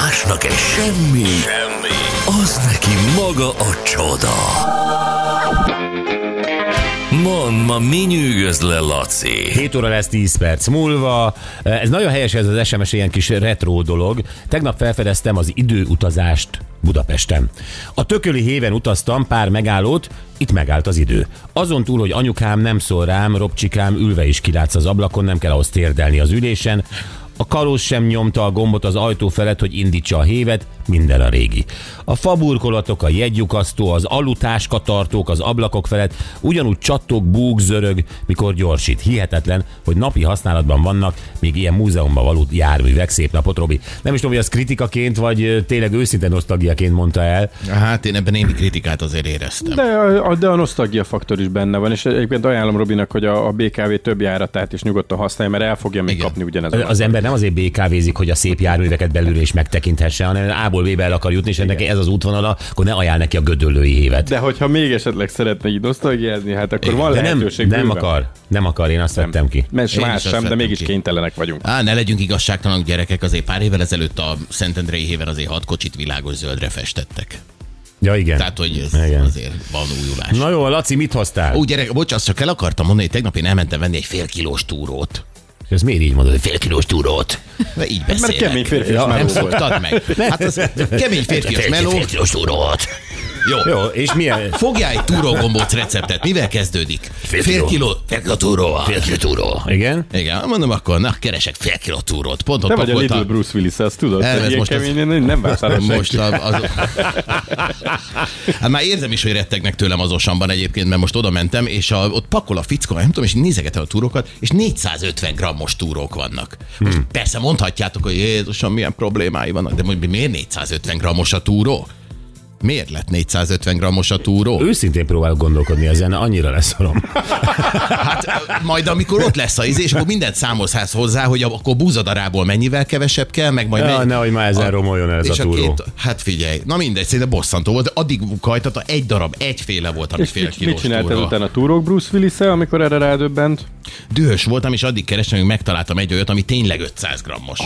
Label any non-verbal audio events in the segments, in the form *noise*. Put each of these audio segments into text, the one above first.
másnak egy semmi, semmi, az neki maga a csoda. Mond, ma mi nyűgöz le, Laci? 7 óra lesz 10 perc múlva. Ez nagyon helyes ez az SMS ilyen kis retro dolog. Tegnap felfedeztem az időutazást Budapesten. A tököli héven utaztam pár megállót, itt megállt az idő. Azon túl, hogy anyukám nem szól rám, Robcsikám ülve is kilátsz az ablakon, nem kell ahhoz térdelni az ülésen. A kalóz sem nyomta a gombot az ajtó felett, hogy indítsa a hévet, minden a régi. A faburkolatok, a jegyukasztó, az alutáska tartók az ablakok felett ugyanúgy csattog, búg, zörög, mikor gyorsít. Hihetetlen, hogy napi használatban vannak még ilyen múzeumba való járművek. Szép napot, Robi. Nem is tudom, hogy az kritikaként, vagy tényleg őszinte nosztalgiaként mondta el. Hát én ebben némi kritikát azért éreztem. De a, de a nosztalgia faktor is benne van, és egyébként ajánlom Robinak, hogy a, a BKV több járatát is nyugodtan használja, mert el fogja még Igen. kapni ugyanez. Az ember nem azért BKV-zik, hogy a szép járműveket belülről is megtekinthesse, hanem A-ból B-be el akar jutni, és ennek ez az útvonala, akkor ne ajánl neki a gödöllői évet. De hogyha még esetleg szeretne így nosztalgiázni, hát akkor van De nem, lehetőség. nem bőven. akar, nem akar, én azt vettem ki. Mert más sem, de mégis ki. kénytelenek vagyunk. Á, ne legyünk igazságtalanok gyerekek, azért pár évvel ezelőtt a Szentendrei héven azért hat kocsit világos zöldre festettek. Ja, igen. Tehát, hogy ez Igen. azért van újulás. Na jó, Laci, mit hoztál? Ó, gyerek, bocs, azt csak el akartam mondani, hogy tegnap én elmentem venni egy fél kilós túrót. Ez miért így mondod, hogy fél kilós túrót? De így Mert beszélek. kemény férfi ja, meló Nem szoktad meg. Hát az kemény férfias meló. Fél kilós túrót. Jó. Jó, és milyen? Fogjál egy túrógombóc receptet. Mivel kezdődik? Fél kiló. kiló. Fél kiló túró. Fél kiló túró. Igen? Igen, mondom akkor, na, keresek fél kiló túrót. Pont ott Te vagy a. Little Bruce Willis, azt tudod? Elvesz hogy ilyen most az- keményen nem vársz arra Most senki. a, az... Hát már érzem is, hogy rettegnek tőlem az osamban egyébként, mert most oda mentem, és a, ott pakol a fickó, nem tudom, és nézegetem a túrókat, és 450 grammos túrók vannak. Most Hmm. persze mondhatjátok, hogy Jézusom, milyen problémái vannak, de mondjuk miért 450 grammos a túró? Miért lett 450 grammos a túró? Őszintén próbálok gondolkodni ezen, annyira leszorom. *laughs* Hát majd amikor ott lesz a izé, és akkor mindent számolsz hozzá, hogy akkor búzadarából mennyivel kevesebb kell, meg majd Ja, mennyi- nehogy már ezen a- romoljon ez és a túró. Két, hát figyelj, na mindegy, szerintem bosszantó volt, addig kajtata egy darab, egyféle volt, ami És fél mit, mit kilós csináltad túró. utána túrók Bruce willis amikor erre rádöbbent? Dühös voltam, és addig kerestem, hogy megtaláltam egy olyat, ami tényleg 500 grammos.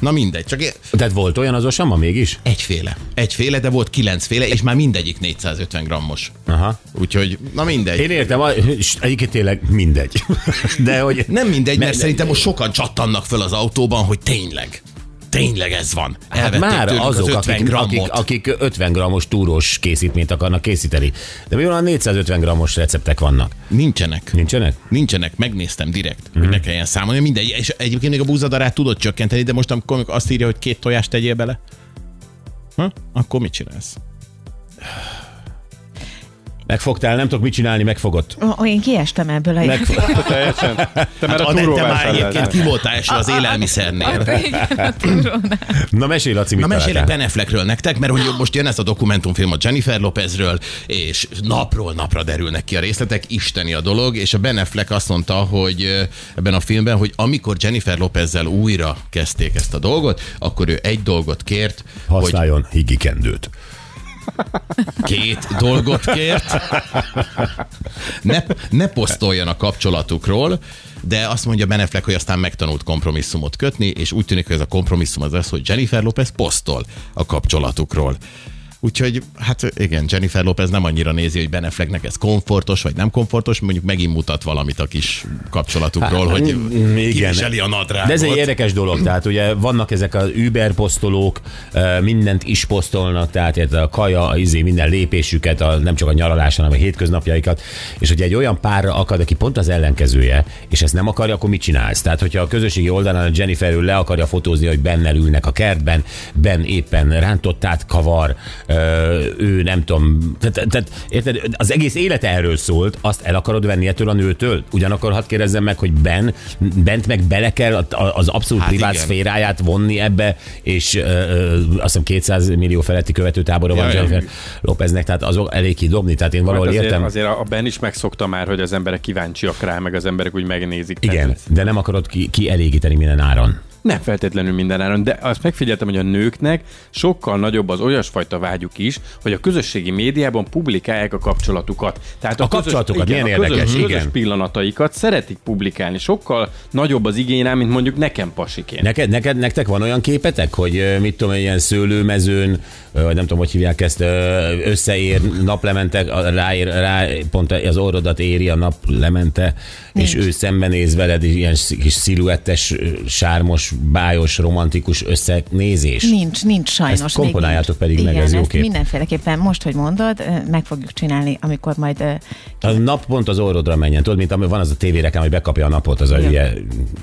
Na mindegy, csak Tehát volt olyan az osama mégis? egyféle. Egyféle, de volt kilencféle, és már mindegyik 450 grammos. Aha. Úgyhogy, na mindegy. Én értem, és egyébként tényleg mindegy. *laughs* De hogy... Nem mindegy, mert Ne- szerintem most sokan csattannak föl az autóban, hogy tényleg. Tényleg ez van. Hát már azok, az 50 akik, grammot. akik, akik 50 grammos túrós készítményt akarnak készíteni. De mi van, a 450 grammos receptek vannak? Nincsenek. Nincsenek? Nincsenek, megnéztem direkt, Mhm. hogy ne kelljen számolni. Mindegy, és egyébként még a búzadarát tudod csökkenteni, de most amikor azt írja, hogy két tojást tegyél bele, ha? akkor mit csinálsz? Megfogtál, nem tudok mit csinálni, megfogott. Ó, én kiestem ebből a Megfogott. Teljesen. Te már Hát, a a te már egyébként ki voltál eső az élelmiszernél. Na mesélj, Laci, mit Na mesélek? Ben Affleckről nektek, mert hogy most jön ez a dokumentumfilm a Jennifer Lopezről, és napról napra derülnek ki a részletek, isteni a dolog, és a Ben Affleck azt mondta, hogy ebben a filmben, hogy amikor Jennifer Lopezzel újra kezdték ezt a dolgot, akkor ő egy dolgot kért, hogy Használjon higikendőt. Két dolgot kért. Ne, ne posztoljon a kapcsolatukról, de azt mondja Ben Affleck, hogy aztán megtanult kompromisszumot kötni, és úgy tűnik, hogy ez a kompromisszum az az, hogy Jennifer Lopez posztol a kapcsolatukról. Úgyhogy, hát igen, Jennifer Lopez nem annyira nézi, hogy Ben Afflecknek ez komfortos, vagy nem komfortos, mondjuk megint mutat valamit a kis kapcsolatukról, Hát, hogy igen. a nadrágot. De ez egy érdekes dolog, tehát ugye vannak ezek az Uber posztolók, mindent is posztolnak, tehát a kaja, a izé, minden lépésüket, a, nem csak a nyaraláson, hanem a hétköznapjaikat, és hogyha egy olyan párra akad, aki pont az ellenkezője, és ezt nem akarja, akkor mit csinálsz? Tehát, hogyha a közösségi oldalán a Jennifer le akarja fotózni, hogy bennel ülnek a kertben, Ben éppen rántottát kavar, ő nem tudom, tehát, tehát érted, az egész élete erről szólt, azt el akarod venni ettől a nőtől? Ugyanakkor hadd kérdezzem meg, hogy Ben, bent meg bele kell az abszolút Hát privát igen. szféráját vonni ebbe, és ö, ö, azt hiszem 200 millió feletti követőtábora van Ja, ja. Jennifer Lopeznek, tehát azok elég kidobni, tehát én valahol azért, értem. azért a Ben is megszokta már, hogy az emberek kíváncsiak rá, meg az emberek úgy megnézik. Igen, Tehát de nem akarod ki, kielégíteni minden áron. Nem feltétlenül mindenáron, de azt megfigyeltem, hogy a nőknek sokkal nagyobb az olyasfajta vágyuk is, hogy a közösségi médiában publikálják a kapcsolatukat. Tehát A kapcsolatokat, igen, milyen a közös, érdekes, közös igen. pillanataikat szeretik publikálni. Sokkal nagyobb az igényem, mint mondjuk nekem pasiként. Neked, neked, nektek van olyan képetek, hogy mit tudom, ilyen szőlőmezőn, vagy nem tudom, hogy hívják ezt, összeér naplemente, a- ráér, rá, pont az orrodat éri a naplemente, és ő szembenéz veled, és ilyen kis sziluettes, sármos, bájos, romantikus összenézés? Nincs, nincs sajnos. Ezt komponáljátok még pedig nincs. meg, Igen, ez jó kép. mindenféleképpen most, hogy mondod, meg fogjuk csinálni, amikor majd A nap pont az orrodra menjen. Tudod, mint ami van az a tévéreklám, hogy bekapja a napot, az a Igen. hülye,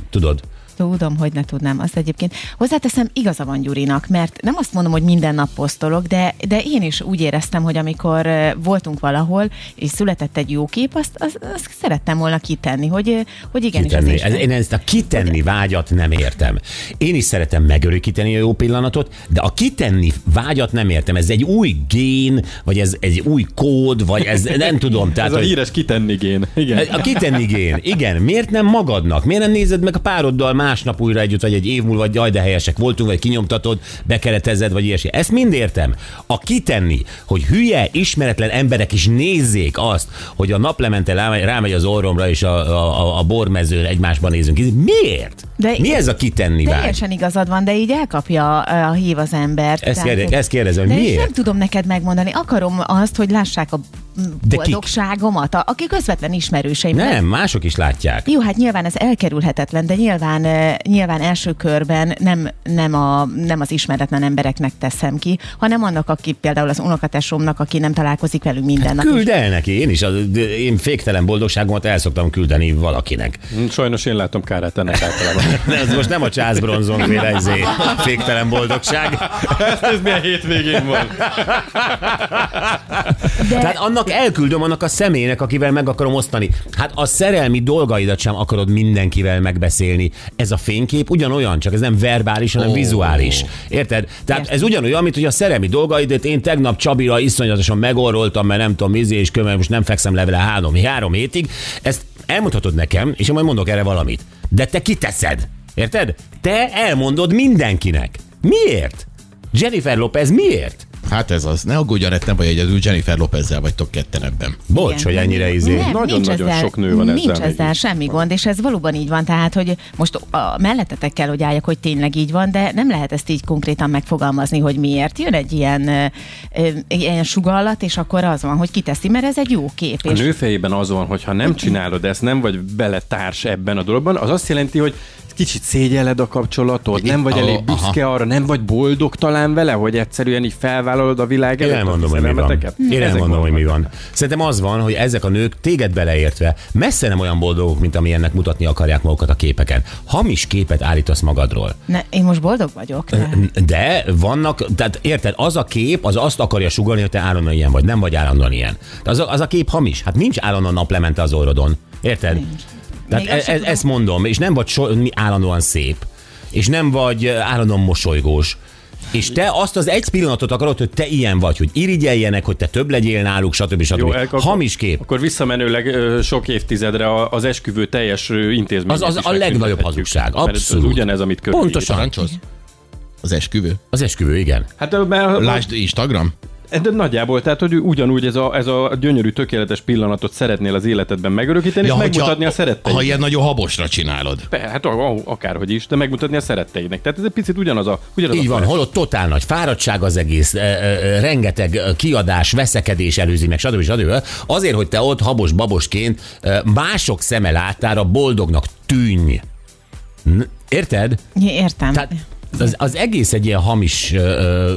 tudod? Tudom, hogy ne tudnám. Azt egyébként hozzáteszem, igaza van Gyurinak, mert nem azt mondom, hogy minden nap posztolok, de, de én is úgy éreztem, hogy amikor voltunk valahol, és született egy jó kép, azt, azt, azt szerettem volna kitenni, hogy, hogy igenis Kitenni. Ez, én ezt a kitenni vágyat nem értem. Én is szeretem megörökíteni a jó pillanatot, de a kitenni vágyat nem értem. Ez egy új gén, vagy ez egy új kód, vagy ez nem tudom. Tehát, Ez a hogy- híres kitenni gén. Igen. a kitenni gén. Igen, miért nem magadnak? Miért nem nézed meg a pároddal másnap újra együtt, vagy egy év múlva, vagy jaj, de helyesek voltunk, vagy kinyomtatod, bekeretezed, vagy ilyesmi. Ezt mind értem. A kitenni, hogy hülye, ismeretlen emberek is nézzék azt, hogy a naplemente rámegy, az orromra, és a, a, a bormezőn egymásban nézünk. Miért? De- Mi ez a kitenni vágy? Teljesen igazad van, de így elkapja a hív az embert. Ezt, kérde, ezt kérdezem, de és nem miért? tudom neked megmondani. Akarom azt, hogy lássák a? Boldogságomat, a- akik közvetlen ismerőseim. Nem, mások is látják. Jó, hát nyilván ez elkerülhetetlen, de nyilván, nyilván első körben nem, nem, a, nem az ismeretlen embereknek teszem ki, hanem annak, aki például az unokatesomnak, aki nem találkozik velünk minden nap. Küld el neki, én is, az, én féktelen boldogságomat el szoktam küldeni valakinek. Sajnos én látom kárát ennek általában. *laughs* Ez most nem a Charles Bronson féle izé, féktelen boldogság. *laughs* Ez milyen hétvégén van. De, *laughs* Tehát annak elküldöm annak a személynek, akivel meg akarom osztani. Hát a szerelmi dolgaidat sem akarod mindenkivel megbeszélni. Ez a fénykép ugyanolyan, csak ez nem verbális, hanem Ó. vizuális. Érted? Tehát Értem. ez ugyanolyan, mint hogy a szerelmi dolgaidat én tegnap Csabira iszonyatosan megorroltam, mert nem tudom, izé és kömmel, most nem fekszem le vele három, három hétig. Ezt elmondhatod nekem, és én majd mondok erre valamit. De te kiteszed. Érted? Te elmondod mindenkinek. Miért? Jennifer Lopez miért? Hát ez az. Ne aggódj, Anett, nem vagy egyedül, Jennifer Lopezzel vagytok ketten ebben. Bocs, hogy ennyire izé. Nem, Nagyon-nagyon nincs ezzel, sok nő van Nincs ezzel ezzel mégis. semmi gond, és ez valóban így van. Tehát, hogy most a mellettetek kell, hogy álljak, hogy tényleg így van, de nem lehet ezt így konkrétan megfogalmazni, hogy miért. Jön egy ilyen, ilyen sugallat, és akkor az van, hogy kiteszi, mert ez egy jó kép. A És nő fejében az van, hogy ha nem csinálod ezt, nem vagy beletárs ebben a dologban, az azt jelenti, hogy kicsit szégyeled a kapcsolatod, nem vagy elég büszke arra, nem vagy boldog talán vele, hogy egyszerűen így felvállalod a világ Én előtt a elmondom, hogy mi van. Én Ezek elmondom, hogy mi van. Szerintem az van, hogy ezek a nők téged beleértve messze nem olyan boldogok, mint amilyennek mutatni akarják magukat a képeken. Hamis képet állítasz magadról. ne, én most boldog vagyok. De... De vannak, tehát érted, az a kép, az azt akarja sugalni, hogy te állandóan ilyen vagy, nem vagy állandóan ilyen. De az a, az a kép hamis. Hát nincs állandóan naplemente az orrodon. Érted? Nincs. Tehát e, e, ezt mondom, és nem vagy so, mi állandóan szép, és nem vagy eh, állandóan mosolygós. És te azt az egy pillanatot akarod, hogy te ilyen vagy, hogy irigyeljenek, hogy te több legyél náluk, stb. stb. Jó, el- Hamis kép. Akkor visszamenőleg sok évtizedre a- az esküvő teljes intézmény. Az- az a legnagyobb hazugság, abszolút. Ez ugyanez, amit kötünk. Pontosan. Parancsolsz? Az esküvő? Az esküvő, igen. Hát mert, Lásd Instagram? De nagyjából, tehát hogy ugyanúgy ez a, ez a gyönyörű, tökéletes pillanatot szeretnél az életedben megörökíteni, ja, és megmutatni hogyha- a szeretteidnek. Ha ilyen nagyon habosra csinálod. Be, hát akárhogy is, de megmutatni a szeretteidnek. Tehát ez egy picit ugyanaz a ugyanaz Így a van, holott totál nagy fáradtság az egész, e, e, e, rengeteg e, kiadás, veszekedés előzi meg, stb. stb. Azért, hogy te ott habos-babosként e, mások szeme láttára boldognak tűnj. N- Érted? Értem. Tehát az, az egész egy ilyen hamis ö,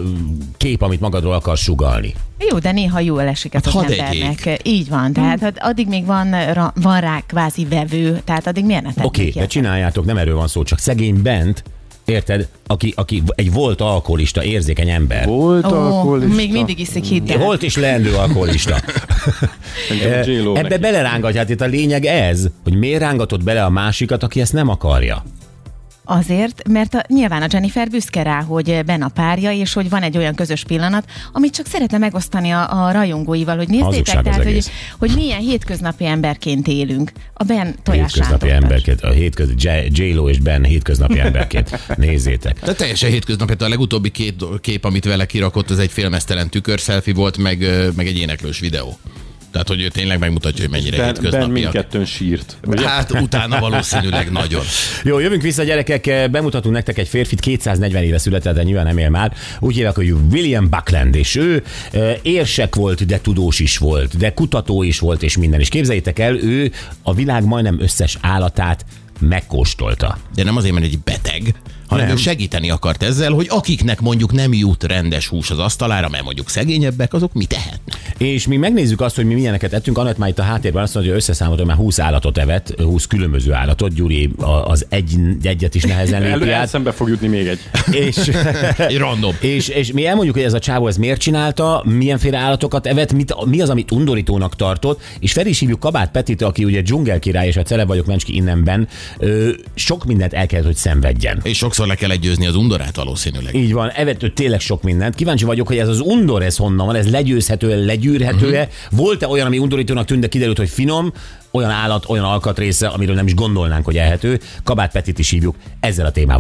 kép, amit magadról akar sugalni. Jó, de néha jól esik ez Hát az embernek. Így van, tehát hát addig még van, ra, van rá kvázi vevő, tehát addig miért ne Oké, okay, de csináljátok, nem erről van szó, csak szegény bent, érted, aki, aki egy volt alkoholista, érzékeny ember. Volt Ó, alkoholista. még mindig iszik hiddel. Volt is leendő alkoholista. *laughs* Ebbe neki. hát itt a lényeg ez, hogy miért rángatod bele a másikat, aki ezt nem akarja. Azért, mert a, nyilván a Jennifer büszke rá, hogy Ben a párja, és hogy van egy olyan közös pillanat, amit csak szeretne megosztani a, a rajongóival, hogy nézzétek, tehát, hogy, hogy milyen hétköznapi emberként élünk. A Ben tojás Hétköznapi emberként, a hétköz, J- J-Lo és Ben hétköznapi emberként. *laughs* Nézzétek. De teljesen hétköznapi, hát a legutóbbi két kép, amit vele kirakott, az egy filmesztelen tükörszelfi volt, meg, meg egy éneklős videó. Tehát, hogy ő tényleg megmutatja, hogy mennyire Ben, ben hétköznapiak. mindkettőn sírt. Ugye? Hát utána valószínűleg *laughs* nagyon. Jó, jövünk vissza gyerekek, bemutatunk nektek egy férfit, 240 éve született, de nyilván nem él már. Úgy hívják, hogy William Buckland, és ő érsek volt, de tudós is volt, de kutató is volt, és minden. És képzeljétek el, ő a világ majdnem összes állatát megkóstolta. De nem azért, mert egy beteg, hanem Nem. ő segíteni akart ezzel, hogy akiknek mondjuk nem jut rendes hús az asztalára, mert mondjuk szegényebbek, azok mit tehetnek? És mi megnézzük azt, hogy mi milyeneket ettünk. Anett már itt a háttérben azt mondja, hogy összeszámolt, hogy már 20 állatot evett, 20 különböző állatot. Gyuri az egy, egyet is nehezen lépi át. szembe fog jutni még egy. És, *laughs* Egy random. és, és mi elmondjuk, hogy ez a csávó ez miért csinálta, milyenféle állatokat evett, mit, mi az, amit undorítónak tartott, és fel is hívjuk Kabát Petit, aki ugye dzsungelkirály, és a celeb vagyok Mencski innenben, ö, sok mindent el kellett, hogy szenvedjen. És sokszor le kell egyőzni az undorát valószínűleg. Így van, evett ő tényleg sok mindent. Kíváncsi vagyok, hogy ez az undor, ez honnan van, ez legyőzhető-e, legyűrhető-e. Uh-huh. Volt-e olyan, ami undorítónak tűnt, de kiderült, hogy finom, olyan állat, olyan alkatrésze, amiről nem is gondolnánk, hogy elhető. Kabát Petit is hívjuk ezzel a témával.